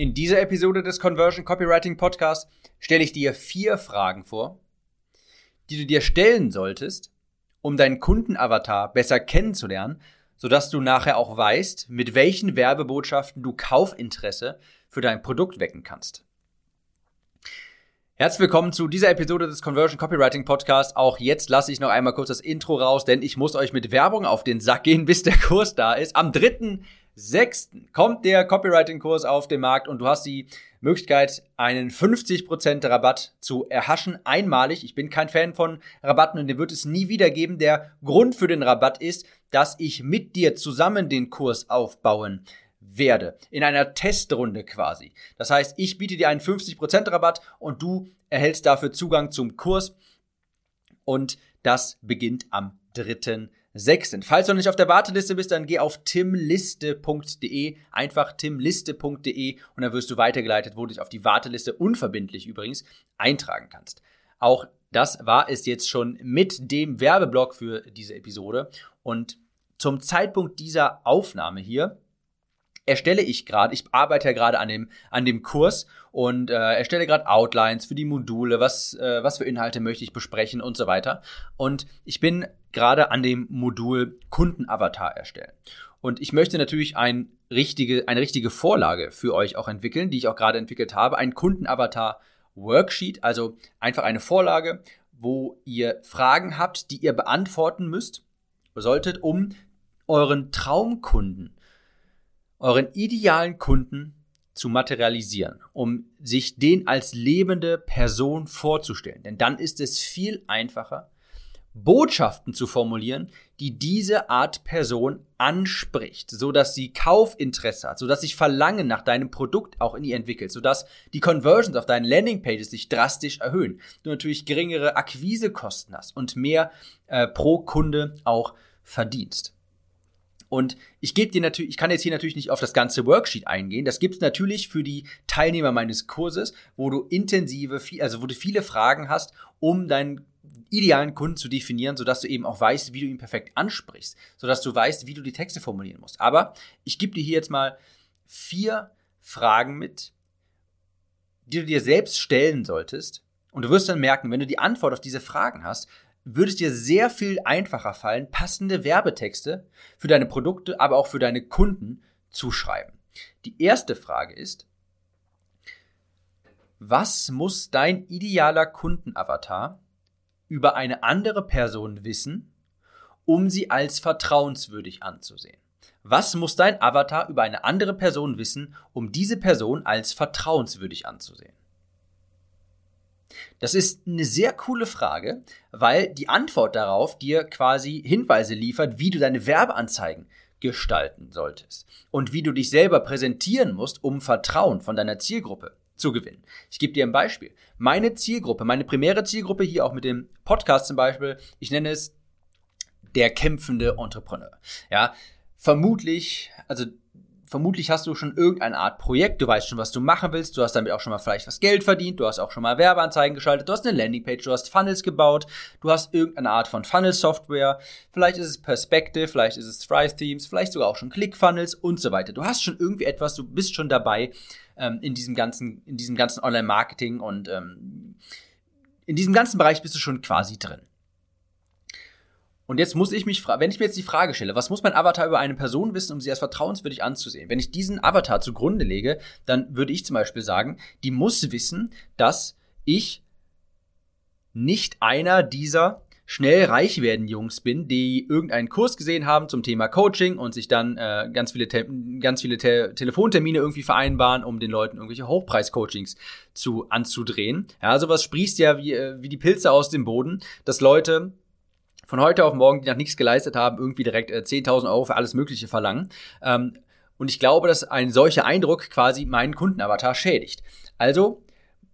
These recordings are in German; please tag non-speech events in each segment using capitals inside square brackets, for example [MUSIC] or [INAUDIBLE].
In dieser Episode des Conversion Copywriting Podcasts stelle ich dir vier Fragen vor, die du dir stellen solltest, um deinen Kundenavatar besser kennenzulernen, sodass du nachher auch weißt, mit welchen Werbebotschaften du Kaufinteresse für dein Produkt wecken kannst. Herzlich willkommen zu dieser Episode des Conversion Copywriting Podcasts. Auch jetzt lasse ich noch einmal kurz das Intro raus, denn ich muss euch mit Werbung auf den Sack gehen, bis der Kurs da ist. Am 3. 6. kommt der Copywriting-Kurs auf den Markt und du hast die Möglichkeit, einen 50% Rabatt zu erhaschen, einmalig. Ich bin kein Fan von Rabatten und den wird es nie wieder geben. Der Grund für den Rabatt ist, dass ich mit dir zusammen den Kurs aufbauen werde. In einer Testrunde quasi. Das heißt, ich biete dir einen 50% Rabatt und du erhältst dafür Zugang zum Kurs. Und das beginnt am 3. Sechsten. Falls du noch nicht auf der Warteliste bist, dann geh auf timliste.de, einfach timliste.de und dann wirst du weitergeleitet, wo du dich auf die Warteliste unverbindlich übrigens eintragen kannst. Auch das war es jetzt schon mit dem Werbeblock für diese Episode und zum Zeitpunkt dieser Aufnahme hier erstelle ich gerade, ich arbeite ja gerade an dem, an dem Kurs und äh, erstelle gerade Outlines für die Module, was, äh, was für Inhalte möchte ich besprechen und so weiter. Und ich bin gerade an dem Modul Kundenavatar erstellen. Und ich möchte natürlich ein richtige, eine richtige Vorlage für euch auch entwickeln, die ich auch gerade entwickelt habe. Ein Kundenavatar Worksheet, also einfach eine Vorlage, wo ihr Fragen habt, die ihr beantworten müsst, solltet, um euren Traumkunden euren idealen Kunden zu materialisieren, um sich den als lebende Person vorzustellen. Denn dann ist es viel einfacher, Botschaften zu formulieren, die diese Art Person anspricht, so dass sie Kaufinteresse hat, so dass sich Verlangen nach deinem Produkt auch in ihr entwickelt, so dass die Conversions auf deinen Landingpages sich drastisch erhöhen. Du natürlich geringere Akquisekosten hast und mehr äh, pro Kunde auch verdienst. Und ich gebe dir natürlich, ich kann jetzt hier natürlich nicht auf das ganze Worksheet eingehen. Das gibt's natürlich für die Teilnehmer meines Kurses, wo du intensive, also wo du viele Fragen hast, um deinen idealen Kunden zu definieren, sodass du eben auch weißt, wie du ihn perfekt ansprichst, sodass du weißt, wie du die Texte formulieren musst. Aber ich gebe dir hier jetzt mal vier Fragen mit, die du dir selbst stellen solltest. Und du wirst dann merken, wenn du die Antwort auf diese Fragen hast, würde es dir sehr viel einfacher fallen, passende Werbetexte für deine Produkte, aber auch für deine Kunden zu schreiben. Die erste Frage ist, was muss dein idealer Kundenavatar über eine andere Person wissen, um sie als vertrauenswürdig anzusehen? Was muss dein Avatar über eine andere Person wissen, um diese Person als vertrauenswürdig anzusehen? Das ist eine sehr coole Frage, weil die Antwort darauf dir quasi Hinweise liefert, wie du deine Werbeanzeigen gestalten solltest und wie du dich selber präsentieren musst, um Vertrauen von deiner Zielgruppe zu gewinnen. Ich gebe dir ein Beispiel. Meine Zielgruppe, meine primäre Zielgruppe hier auch mit dem Podcast zum Beispiel, ich nenne es der kämpfende Entrepreneur. Ja, vermutlich, also vermutlich hast du schon irgendeine Art Projekt, du weißt schon, was du machen willst, du hast damit auch schon mal vielleicht was Geld verdient, du hast auch schon mal Werbeanzeigen geschaltet, du hast eine Landingpage, du hast Funnels gebaut, du hast irgendeine Art von Funnel-Software, vielleicht ist es Perspective, vielleicht ist es Thrive Themes, vielleicht sogar auch schon ClickFunnels und so weiter. Du hast schon irgendwie etwas, du bist schon dabei ähm, in diesem ganzen, in diesem ganzen Online-Marketing und ähm, in diesem ganzen Bereich bist du schon quasi drin. Und jetzt muss ich mich fragen, wenn ich mir jetzt die Frage stelle, was muss mein Avatar über eine Person wissen, um sie als vertrauenswürdig anzusehen? Wenn ich diesen Avatar zugrunde lege, dann würde ich zum Beispiel sagen, die muss wissen, dass ich nicht einer dieser schnell reich werden Jungs bin, die irgendeinen Kurs gesehen haben zum Thema Coaching und sich dann äh, ganz viele, Te ganz viele Te Telefontermine irgendwie vereinbaren, um den Leuten irgendwelche Hochpreis-Coachings zu anzudrehen. Ja, sowas sprießt ja wie, äh, wie die Pilze aus dem Boden, dass Leute von heute auf morgen, die noch nichts geleistet haben, irgendwie direkt äh, 10.000 Euro für alles Mögliche verlangen. Ähm, und ich glaube, dass ein solcher Eindruck quasi meinen Kundenavatar schädigt. Also,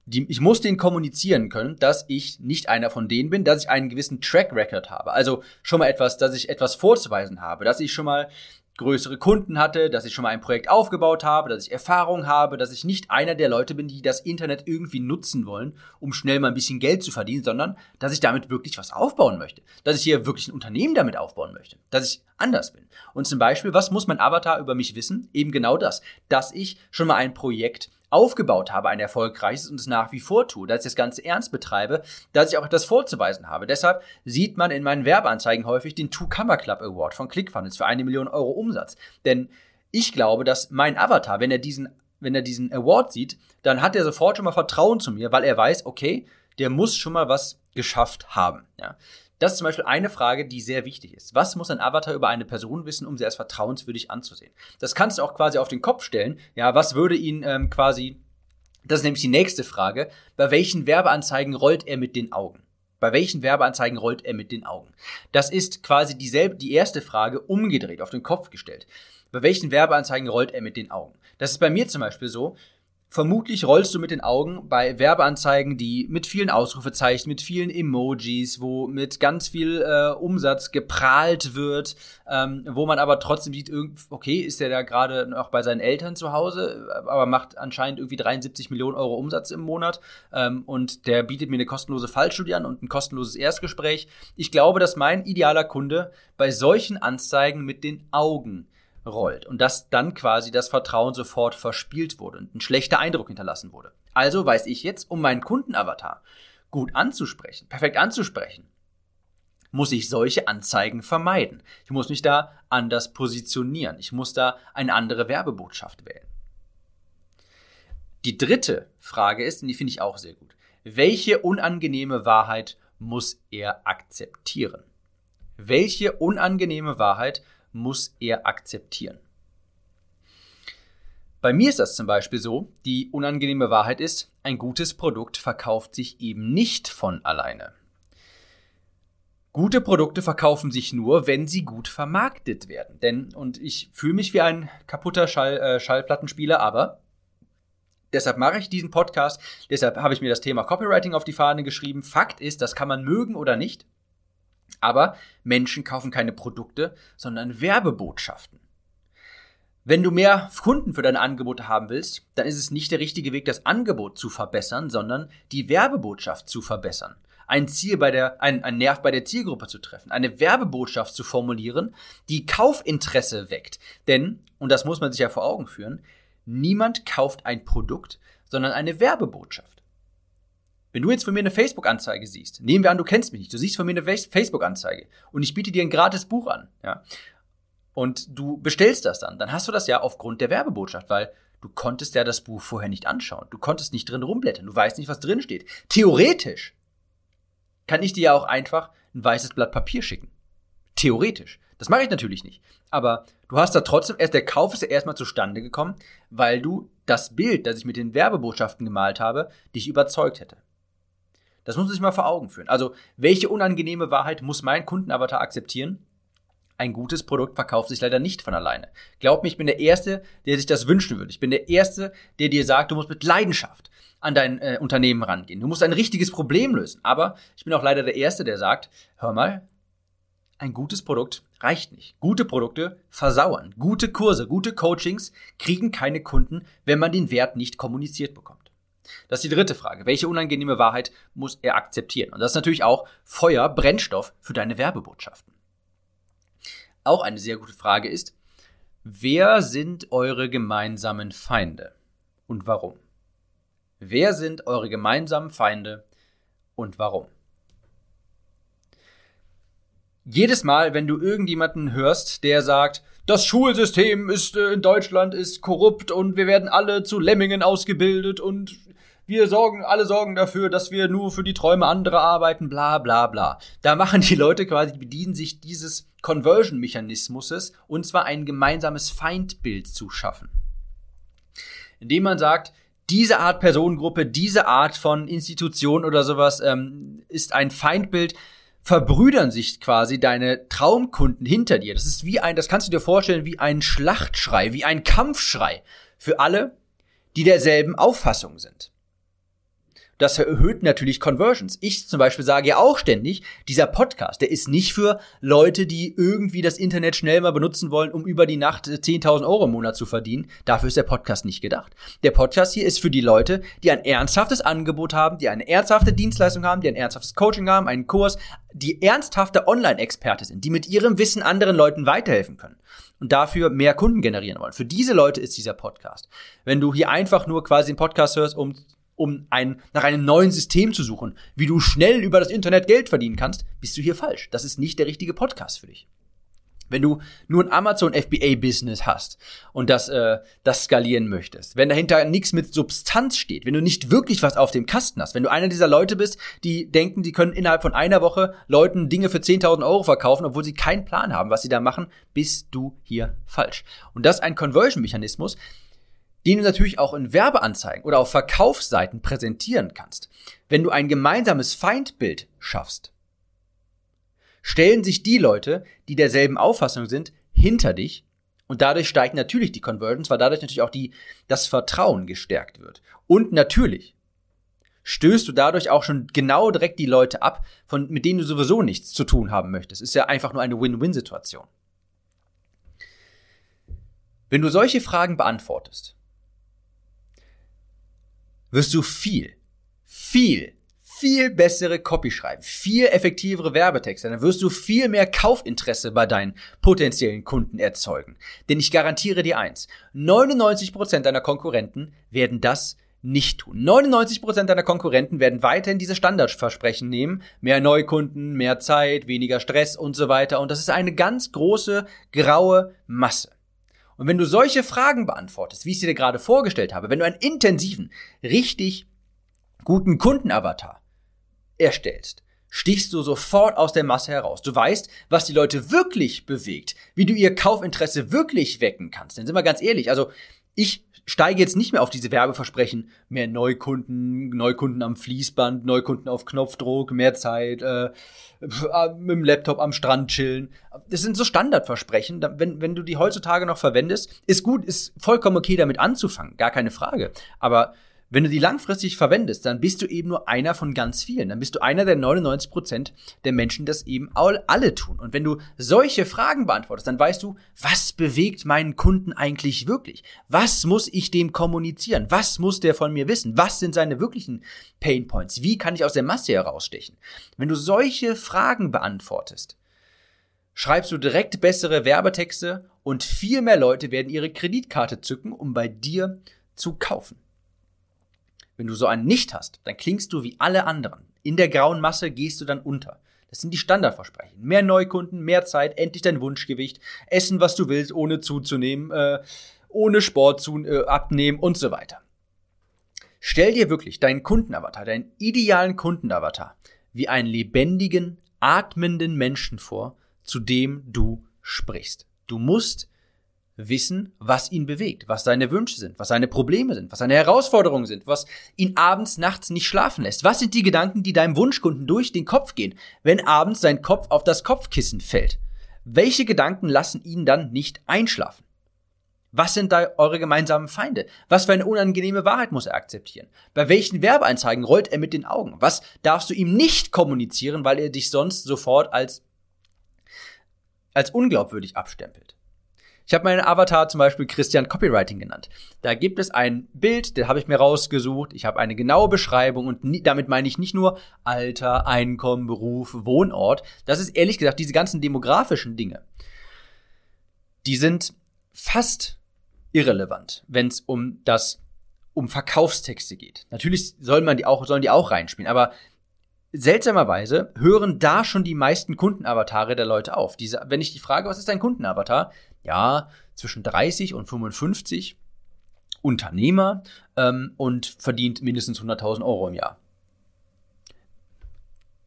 die, ich muss denen kommunizieren können, dass ich nicht einer von denen bin, dass ich einen gewissen Track Record habe. Also schon mal etwas, dass ich etwas vorzuweisen habe, dass ich schon mal größere Kunden hatte, dass ich schon mal ein Projekt aufgebaut habe, dass ich Erfahrung habe, dass ich nicht einer der Leute bin, die das Internet irgendwie nutzen wollen, um schnell mal ein bisschen Geld zu verdienen, sondern dass ich damit wirklich was aufbauen möchte. Dass ich hier wirklich ein Unternehmen damit aufbauen möchte. Dass ich anders bin. Und zum Beispiel, was muss mein Avatar über mich wissen? Eben genau das. Dass ich schon mal ein Projekt aufgebaut habe, ein erfolgreiches und es nach wie vor tue, dass ich das Ganze ernst betreibe, dass ich auch etwas vorzuweisen habe. Deshalb sieht man in meinen Werbeanzeigen häufig den Two-Camera Club Award von ClickFunnels für eine Million Euro Umsatz. Denn ich glaube, dass mein Avatar, wenn er diesen, wenn er diesen Award sieht, dann hat er sofort schon mal Vertrauen zu mir, weil er weiß, okay, der muss schon mal was geschafft haben. Ja. Das ist zum Beispiel eine Frage, die sehr wichtig ist. Was muss ein Avatar über eine Person wissen, um sie als vertrauenswürdig anzusehen? Das kannst du auch quasi auf den Kopf stellen. Ja, was würde ihn ähm, quasi, das ist nämlich die nächste Frage, bei welchen Werbeanzeigen rollt er mit den Augen? Bei welchen Werbeanzeigen rollt er mit den Augen? Das ist quasi dieselbe, die erste Frage umgedreht, auf den Kopf gestellt. Bei welchen Werbeanzeigen rollt er mit den Augen? Das ist bei mir zum Beispiel so, Vermutlich rollst du mit den Augen bei Werbeanzeigen, die mit vielen Ausrufezeichen, mit vielen Emojis, wo mit ganz viel äh, Umsatz geprahlt wird, ähm, wo man aber trotzdem sieht, okay, ist der da gerade noch bei seinen Eltern zu Hause, aber macht anscheinend irgendwie 73 Millionen Euro Umsatz im Monat ähm, und der bietet mir eine kostenlose Fallstudie an und ein kostenloses Erstgespräch. Ich glaube, dass mein idealer Kunde bei solchen Anzeigen mit den Augen rollt und dass dann quasi das Vertrauen sofort verspielt wurde und ein schlechter Eindruck hinterlassen wurde. Also weiß ich jetzt, um meinen Kundenavatar gut anzusprechen, perfekt anzusprechen, muss ich solche Anzeigen vermeiden. Ich muss mich da anders positionieren. Ich muss da eine andere Werbebotschaft wählen. Die dritte Frage ist, und die finde ich auch sehr gut, welche unangenehme Wahrheit muss er akzeptieren? Welche unangenehme Wahrheit muss er akzeptieren. Bei mir ist das zum Beispiel so, die unangenehme Wahrheit ist, ein gutes Produkt verkauft sich eben nicht von alleine. Gute Produkte verkaufen sich nur, wenn sie gut vermarktet werden. Denn, und ich fühle mich wie ein kaputter Schall, äh, Schallplattenspieler, aber deshalb mache ich diesen Podcast, deshalb habe ich mir das Thema Copywriting auf die Fahne geschrieben. Fakt ist, das kann man mögen oder nicht. Aber Menschen kaufen keine Produkte, sondern Werbebotschaften. Wenn du mehr Kunden für deine Angebote haben willst, dann ist es nicht der richtige Weg, das Angebot zu verbessern, sondern die Werbebotschaft zu verbessern. Ein Ziel bei der, ein, ein Nerv bei der Zielgruppe zu treffen, eine Werbebotschaft zu formulieren, die Kaufinteresse weckt. Denn, und das muss man sich ja vor Augen führen, niemand kauft ein Produkt, sondern eine Werbebotschaft. Wenn du jetzt von mir eine Facebook-Anzeige siehst, nehmen wir an, du kennst mich nicht, du siehst von mir eine Facebook-Anzeige und ich biete dir ein gratis Buch an, ja, und du bestellst das dann, dann hast du das ja aufgrund der Werbebotschaft, weil du konntest ja das Buch vorher nicht anschauen, du konntest nicht drin rumblättern, du weißt nicht, was drin steht. Theoretisch kann ich dir ja auch einfach ein weißes Blatt Papier schicken. Theoretisch. Das mache ich natürlich nicht. Aber du hast da trotzdem erst, der Kauf ist ja erstmal zustande gekommen, weil du das Bild, das ich mit den Werbebotschaften gemalt habe, dich überzeugt hätte. Das muss man sich mal vor Augen führen. Also, welche unangenehme Wahrheit muss mein Kundenavatar akzeptieren? Ein gutes Produkt verkauft sich leider nicht von alleine. Glaub mir, ich bin der Erste, der sich das wünschen würde. Ich bin der Erste, der dir sagt, du musst mit Leidenschaft an dein äh, Unternehmen rangehen. Du musst ein richtiges Problem lösen. Aber ich bin auch leider der Erste, der sagt, hör mal, ein gutes Produkt reicht nicht. Gute Produkte versauern. Gute Kurse, gute Coachings kriegen keine Kunden, wenn man den Wert nicht kommuniziert bekommt. Das ist die dritte Frage. Welche unangenehme Wahrheit muss er akzeptieren? Und das ist natürlich auch Feuer, Brennstoff für deine Werbebotschaften. Auch eine sehr gute Frage ist, wer sind eure gemeinsamen Feinde und warum? Wer sind eure gemeinsamen Feinde und warum? Jedes Mal, wenn du irgendjemanden hörst, der sagt, das Schulsystem ist äh, in Deutschland ist korrupt und wir werden alle zu Lemmingen ausgebildet und wir sorgen, alle sorgen dafür, dass wir nur für die Träume anderer arbeiten, bla bla bla. Da machen die Leute quasi, bedienen sich dieses Conversion-Mechanismuses und zwar ein gemeinsames Feindbild zu schaffen. Indem man sagt, diese Art Personengruppe, diese Art von Institution oder sowas ähm, ist ein Feindbild, verbrüdern sich quasi deine Traumkunden hinter dir. Das ist wie ein, das kannst du dir vorstellen, wie ein Schlachtschrei, wie ein Kampfschrei für alle, die derselben Auffassung sind. Das erhöht natürlich Conversions. Ich zum Beispiel sage ja auch ständig, dieser Podcast, der ist nicht für Leute, die irgendwie das Internet schnell mal benutzen wollen, um über die Nacht 10.000 Euro im Monat zu verdienen. Dafür ist der Podcast nicht gedacht. Der Podcast hier ist für die Leute, die ein ernsthaftes Angebot haben, die eine ernsthafte Dienstleistung haben, die ein ernsthaftes Coaching haben, einen Kurs, die ernsthafte Online-Experte sind, die mit ihrem Wissen anderen Leuten weiterhelfen können und dafür mehr Kunden generieren wollen. Für diese Leute ist dieser Podcast. Wenn du hier einfach nur quasi einen Podcast hörst, um um ein, nach einem neuen System zu suchen, wie du schnell über das Internet Geld verdienen kannst, bist du hier falsch. Das ist nicht der richtige Podcast für dich. Wenn du nur ein Amazon FBA Business hast und das, äh, das skalieren möchtest, wenn dahinter nichts mit Substanz steht, wenn du nicht wirklich was auf dem Kasten hast, wenn du einer dieser Leute bist, die denken, die können innerhalb von einer Woche Leuten Dinge für 10.000 Euro verkaufen, obwohl sie keinen Plan haben, was sie da machen, bist du hier falsch. Und das ist ein Conversion-Mechanismus, den du natürlich auch in Werbeanzeigen oder auf Verkaufsseiten präsentieren kannst. Wenn du ein gemeinsames Feindbild schaffst, stellen sich die Leute, die derselben Auffassung sind, hinter dich und dadurch steigt natürlich die Conversions, weil dadurch natürlich auch die, das Vertrauen gestärkt wird. Und natürlich stößt du dadurch auch schon genau direkt die Leute ab, von, mit denen du sowieso nichts zu tun haben möchtest. Ist ja einfach nur eine Win-Win-Situation. Wenn du solche Fragen beantwortest, wirst du viel, viel, viel bessere Copy schreiben, viel effektivere Werbetexte, dann wirst du viel mehr Kaufinteresse bei deinen potenziellen Kunden erzeugen. Denn ich garantiere dir eins, 99% deiner Konkurrenten werden das nicht tun. 99% deiner Konkurrenten werden weiterhin diese Standardversprechen nehmen. Mehr Neukunden, mehr Zeit, weniger Stress und so weiter. Und das ist eine ganz große graue Masse. Und wenn du solche Fragen beantwortest, wie ich sie dir gerade vorgestellt habe, wenn du einen intensiven, richtig guten Kundenavatar erstellst, stichst du sofort aus der Masse heraus. Du weißt, was die Leute wirklich bewegt, wie du ihr Kaufinteresse wirklich wecken kannst. Denn sind wir ganz ehrlich, also ich steige jetzt nicht mehr auf diese Werbeversprechen, mehr Neukunden, Neukunden am Fließband, Neukunden auf Knopfdruck, mehr Zeit, äh, mit dem Laptop am Strand chillen. Das sind so Standardversprechen. Wenn, wenn du die heutzutage noch verwendest, ist gut, ist vollkommen okay damit anzufangen, gar keine Frage. Aber wenn du die langfristig verwendest, dann bist du eben nur einer von ganz vielen. Dann bist du einer der 99 Prozent der Menschen, das eben alle tun. Und wenn du solche Fragen beantwortest, dann weißt du, was bewegt meinen Kunden eigentlich wirklich? Was muss ich dem kommunizieren? Was muss der von mir wissen? Was sind seine wirklichen Pain Points? Wie kann ich aus der Masse herausstechen? Wenn du solche Fragen beantwortest, schreibst du direkt bessere Werbetexte und viel mehr Leute werden ihre Kreditkarte zücken, um bei dir zu kaufen. Wenn du so einen nicht hast, dann klingst du wie alle anderen. In der grauen Masse gehst du dann unter. Das sind die Standardversprechen. Mehr Neukunden, mehr Zeit, endlich dein Wunschgewicht, essen, was du willst, ohne zuzunehmen, äh, ohne Sport zu, äh, abnehmen und so weiter. Stell dir wirklich deinen Kundenavatar, deinen idealen Kundenavatar, wie einen lebendigen, atmenden Menschen vor, zu dem du sprichst. Du musst wissen, was ihn bewegt, was seine Wünsche sind, was seine Probleme sind, was seine Herausforderungen sind, was ihn abends, nachts nicht schlafen lässt. Was sind die Gedanken, die deinem Wunschkunden durch den Kopf gehen, wenn abends sein Kopf auf das Kopfkissen fällt? Welche Gedanken lassen ihn dann nicht einschlafen? Was sind da eure gemeinsamen Feinde? Was für eine unangenehme Wahrheit muss er akzeptieren? Bei welchen Werbeanzeigen rollt er mit den Augen? Was darfst du ihm nicht kommunizieren, weil er dich sonst sofort als, als unglaubwürdig abstempelt? Ich habe meinen Avatar zum Beispiel Christian Copywriting genannt. Da gibt es ein Bild, das habe ich mir rausgesucht. Ich habe eine genaue Beschreibung und nie, damit meine ich nicht nur Alter, Einkommen, Beruf, Wohnort. Das ist ehrlich gesagt diese ganzen demografischen Dinge. Die sind fast irrelevant, wenn es um das um Verkaufstexte geht. Natürlich soll man die auch sollen die auch reinspielen, aber seltsamerweise hören da schon die meisten Kundenavatare der Leute auf. Diese, wenn ich die frage, was ist dein Kundenavatar? Ja, zwischen 30 und 55 Unternehmer ähm, und verdient mindestens 100.000 Euro im Jahr.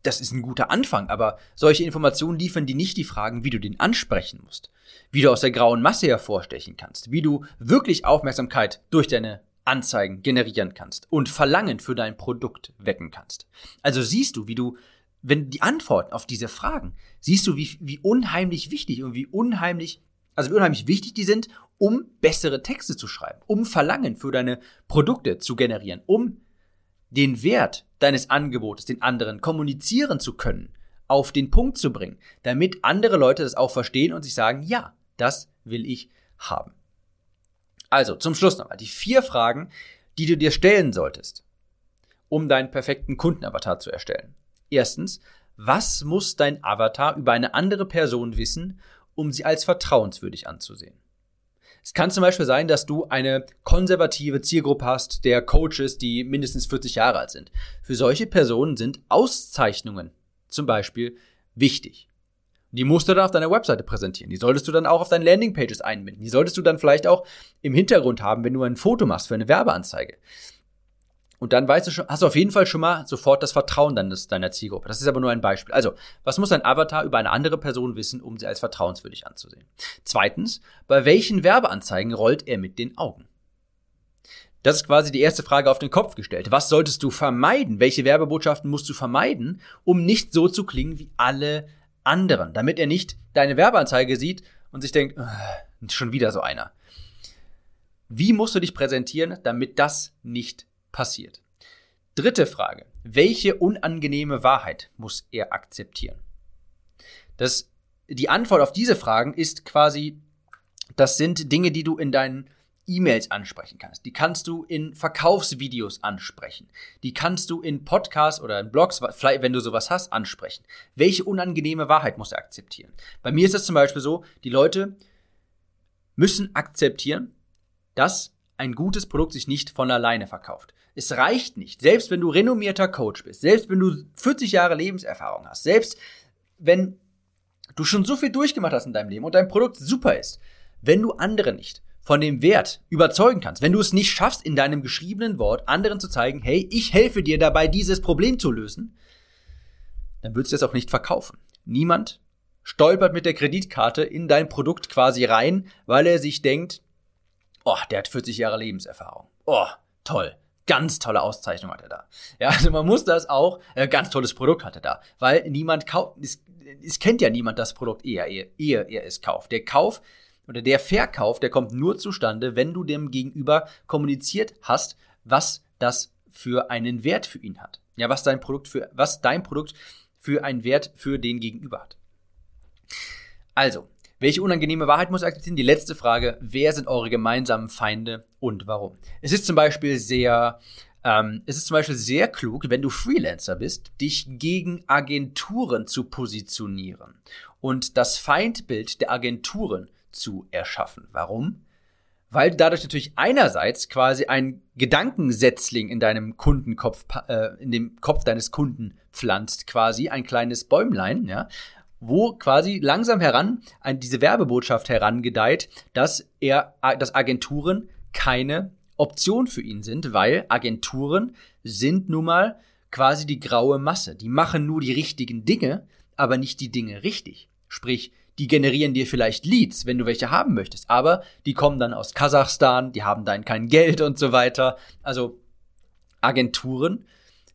Das ist ein guter Anfang, aber solche Informationen liefern dir nicht die Fragen, wie du den ansprechen musst, wie du aus der grauen Masse hervorstechen kannst, wie du wirklich Aufmerksamkeit durch deine Anzeigen generieren kannst und Verlangen für dein Produkt wecken kannst. Also siehst du, wie du, wenn die Antworten auf diese Fragen, siehst du, wie, wie unheimlich wichtig und wie unheimlich, also wie unheimlich wichtig die sind, um bessere Texte zu schreiben, um Verlangen für deine Produkte zu generieren, um den Wert deines Angebotes den anderen kommunizieren zu können, auf den Punkt zu bringen, damit andere Leute das auch verstehen und sich sagen, ja, das will ich haben. Also, zum Schluss nochmal, die vier Fragen, die du dir stellen solltest, um deinen perfekten Kundenavatar zu erstellen. Erstens, was muss dein Avatar über eine andere Person wissen, um sie als vertrauenswürdig anzusehen? Es kann zum Beispiel sein, dass du eine konservative Zielgruppe hast der Coaches, die mindestens 40 Jahre alt sind. Für solche Personen sind Auszeichnungen zum Beispiel wichtig. Die musst du dann auf deiner Webseite präsentieren. Die solltest du dann auch auf deinen Landingpages einbinden. Die solltest du dann vielleicht auch im Hintergrund haben, wenn du ein Foto machst für eine Werbeanzeige. Und dann weißt du schon, hast du auf jeden Fall schon mal sofort das Vertrauen dann des, deiner Zielgruppe. Das ist aber nur ein Beispiel. Also, was muss ein Avatar über eine andere Person wissen, um sie als vertrauenswürdig anzusehen? Zweitens, bei welchen Werbeanzeigen rollt er mit den Augen? Das ist quasi die erste Frage auf den Kopf gestellt. Was solltest du vermeiden? Welche Werbebotschaften musst du vermeiden, um nicht so zu klingen wie alle anderen? Damit er nicht deine Werbeanzeige sieht und sich denkt, äh, schon wieder so einer. Wie musst du dich präsentieren, damit das nicht passiert. Dritte Frage. Welche unangenehme Wahrheit muss er akzeptieren? Das, die Antwort auf diese Fragen ist quasi, das sind Dinge, die du in deinen E-Mails ansprechen kannst. Die kannst du in Verkaufsvideos ansprechen. Die kannst du in Podcasts oder in Blogs, vielleicht wenn du sowas hast, ansprechen. Welche unangenehme Wahrheit muss er akzeptieren? Bei mir ist es zum Beispiel so, die Leute müssen akzeptieren, dass ein gutes Produkt sich nicht von alleine verkauft. Es reicht nicht. Selbst wenn du renommierter Coach bist, selbst wenn du 40 Jahre Lebenserfahrung hast, selbst wenn du schon so viel durchgemacht hast in deinem Leben und dein Produkt super ist, wenn du andere nicht von dem Wert überzeugen kannst, wenn du es nicht schaffst, in deinem geschriebenen Wort anderen zu zeigen, hey, ich helfe dir dabei, dieses Problem zu lösen, dann würdest du es auch nicht verkaufen. Niemand stolpert mit der Kreditkarte in dein Produkt quasi rein, weil er sich denkt, oh, der hat 40 Jahre Lebenserfahrung. Oh, toll. Ganz tolle Auszeichnung hat er da. Ja, also man muss das auch, äh, ganz tolles Produkt hat er da, weil niemand kauft, es, es kennt ja niemand das Produkt eher, ehe, ehe er es kauft. Der Kauf oder der Verkauf, der kommt nur zustande, wenn du dem Gegenüber kommuniziert hast, was das für einen Wert für ihn hat. Ja, was dein Produkt für, was dein Produkt für einen Wert für den Gegenüber hat. Also, welche unangenehme Wahrheit muss akzeptieren? Die letzte Frage, wer sind eure gemeinsamen Feinde und warum? Es ist zum Beispiel sehr, ähm, es ist zum Beispiel sehr klug, wenn du Freelancer bist, dich gegen Agenturen zu positionieren und das Feindbild der Agenturen zu erschaffen. Warum? Weil du dadurch natürlich einerseits quasi ein Gedankensetzling in deinem Kundenkopf, äh, in dem Kopf deines Kunden pflanzt, quasi ein kleines Bäumlein, ja, wo quasi langsam heran an diese Werbebotschaft herangedeiht, dass er, dass Agenturen keine Option für ihn sind, weil Agenturen sind nun mal quasi die graue Masse. Die machen nur die richtigen Dinge, aber nicht die Dinge richtig. Sprich, die generieren dir vielleicht Leads, wenn du welche haben möchtest, aber die kommen dann aus Kasachstan, die haben dann kein Geld und so weiter. Also Agenturen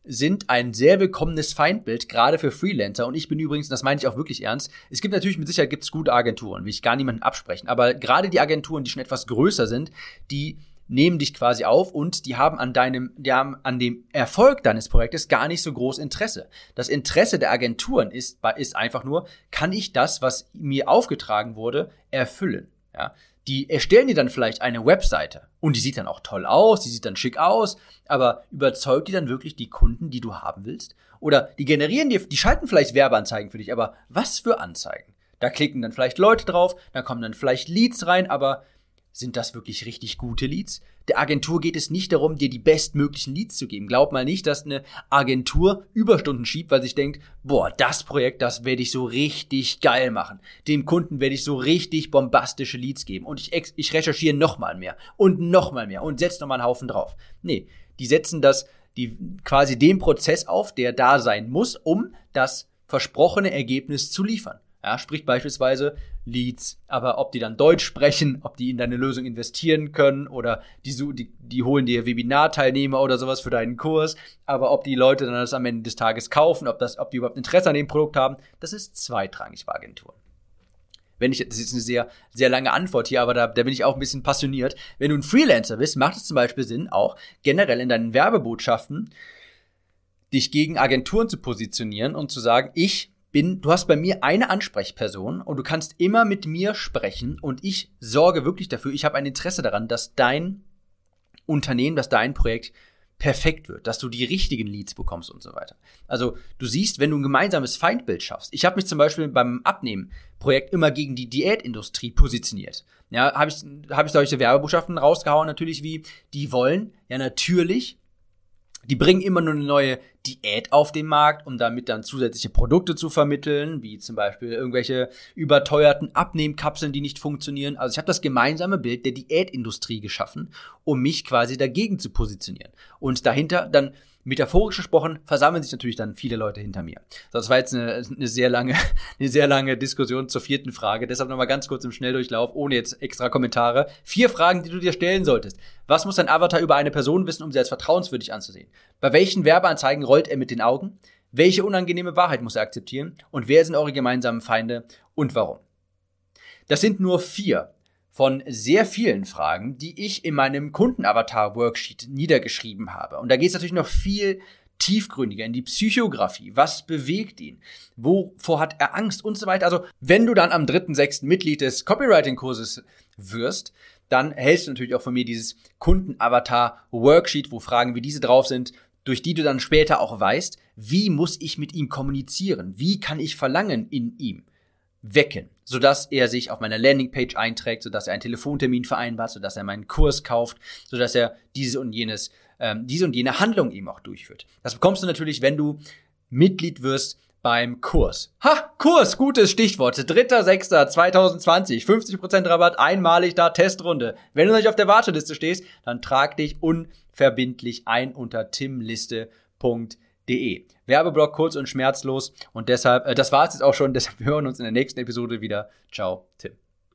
sind ein sehr willkommenes Feindbild, gerade für Freelancer. Und ich bin übrigens, das meine ich auch wirklich ernst, es gibt natürlich mit Sicherheit gibt's gute Agenturen, will ich gar niemanden absprechen. Aber gerade die Agenturen, die schon etwas größer sind, die nehmen dich quasi auf und die haben an deinem, die haben an dem Erfolg deines Projektes gar nicht so groß Interesse. Das Interesse der Agenturen ist, ist einfach nur, kann ich das, was mir aufgetragen wurde, erfüllen? Ja, die erstellen dir dann vielleicht eine Webseite und die sieht dann auch toll aus, die sieht dann schick aus, aber überzeugt die dann wirklich die Kunden, die du haben willst? Oder die generieren dir, die schalten vielleicht Werbeanzeigen für dich, aber was für Anzeigen? Da klicken dann vielleicht Leute drauf, da kommen dann vielleicht Leads rein, aber sind das wirklich richtig gute Leads? Der Agentur geht es nicht darum, dir die bestmöglichen Leads zu geben. Glaub mal nicht, dass eine Agentur Überstunden schiebt, weil sich denkt, boah, das Projekt, das werde ich so richtig geil machen. Dem Kunden werde ich so richtig bombastische Leads geben. Und ich, ich recherchiere nochmal mehr und nochmal mehr und setze nochmal einen Haufen drauf. Nee, die setzen das, die quasi den Prozess auf, der da sein muss, um das versprochene Ergebnis zu liefern. Ja, sprich beispielsweise Leads, aber ob die dann Deutsch sprechen, ob die in deine Lösung investieren können oder die, die, die holen dir Webinarteilnehmer oder sowas für deinen Kurs, aber ob die Leute dann das am Ende des Tages kaufen, ob, das, ob die überhaupt Interesse an dem Produkt haben, das ist zweitrangig bei Agenturen. Wenn ich, das ist eine sehr, sehr lange Antwort hier, aber da, da bin ich auch ein bisschen passioniert. Wenn du ein Freelancer bist, macht es zum Beispiel Sinn, auch generell in deinen Werbebotschaften dich gegen Agenturen zu positionieren und zu sagen, ich bin, du hast bei mir eine Ansprechperson und du kannst immer mit mir sprechen und ich sorge wirklich dafür, ich habe ein Interesse daran, dass dein Unternehmen, dass dein Projekt perfekt wird, dass du die richtigen Leads bekommst und so weiter. Also du siehst, wenn du ein gemeinsames Feindbild schaffst. Ich habe mich zum Beispiel beim Abnehmen-Projekt immer gegen die Diätindustrie positioniert. Ja, habe ich, hab ich solche Werbebotschaften rausgehauen, natürlich wie, die wollen ja natürlich die bringen immer nur eine neue Diät auf den Markt, um damit dann zusätzliche Produkte zu vermitteln, wie zum Beispiel irgendwelche überteuerten Abnehmkapseln, die nicht funktionieren. Also ich habe das gemeinsame Bild der Diätindustrie geschaffen, um mich quasi dagegen zu positionieren. Und dahinter dann metaphorisch gesprochen versammeln sich natürlich dann viele Leute hinter mir. Das war jetzt eine, eine sehr lange, [LAUGHS] eine sehr lange Diskussion zur vierten Frage. Deshalb nochmal ganz kurz im Schnelldurchlauf, ohne jetzt extra Kommentare. Vier Fragen, die du dir stellen solltest. Was muss dein Avatar über eine Person wissen, um sie als vertrauenswürdig anzusehen? Bei welchen Werbeanzeigen rollt er mit den Augen? Welche unangenehme Wahrheit muss er akzeptieren? Und wer sind eure gemeinsamen Feinde und warum? Das sind nur vier von sehr vielen Fragen, die ich in meinem Kundenavatar-Worksheet niedergeschrieben habe. Und da geht es natürlich noch viel tiefgründiger in die Psychografie. Was bewegt ihn? Wovor hat er Angst und so weiter. Also, wenn du dann am 3.6. Mitglied des Copywriting-Kurses wirst, dann hältst du natürlich auch von mir dieses Kundenavatar-Worksheet, wo Fragen wie diese drauf sind, durch die du dann später auch weißt, wie muss ich mit ihm kommunizieren? Wie kann ich verlangen in ihm? wecken, sodass er sich auf meiner Landingpage einträgt, sodass er einen Telefontermin vereinbart, sodass er meinen Kurs kauft, sodass er diese und jenes, ähm, diese und jene Handlung eben auch durchführt. Das bekommst du natürlich, wenn du Mitglied wirst beim Kurs. Ha, Kurs, gutes Stichwort. 3.6.2020, 50% Rabatt, einmalig da, Testrunde. Wenn du noch nicht auf der Warteliste stehst, dann trag dich unverbindlich ein unter timliste.de De. Werbeblock kurz und schmerzlos und deshalb, äh, das war es jetzt auch schon, deshalb [LAUGHS] hören wir uns in der nächsten Episode wieder. Ciao, Tim.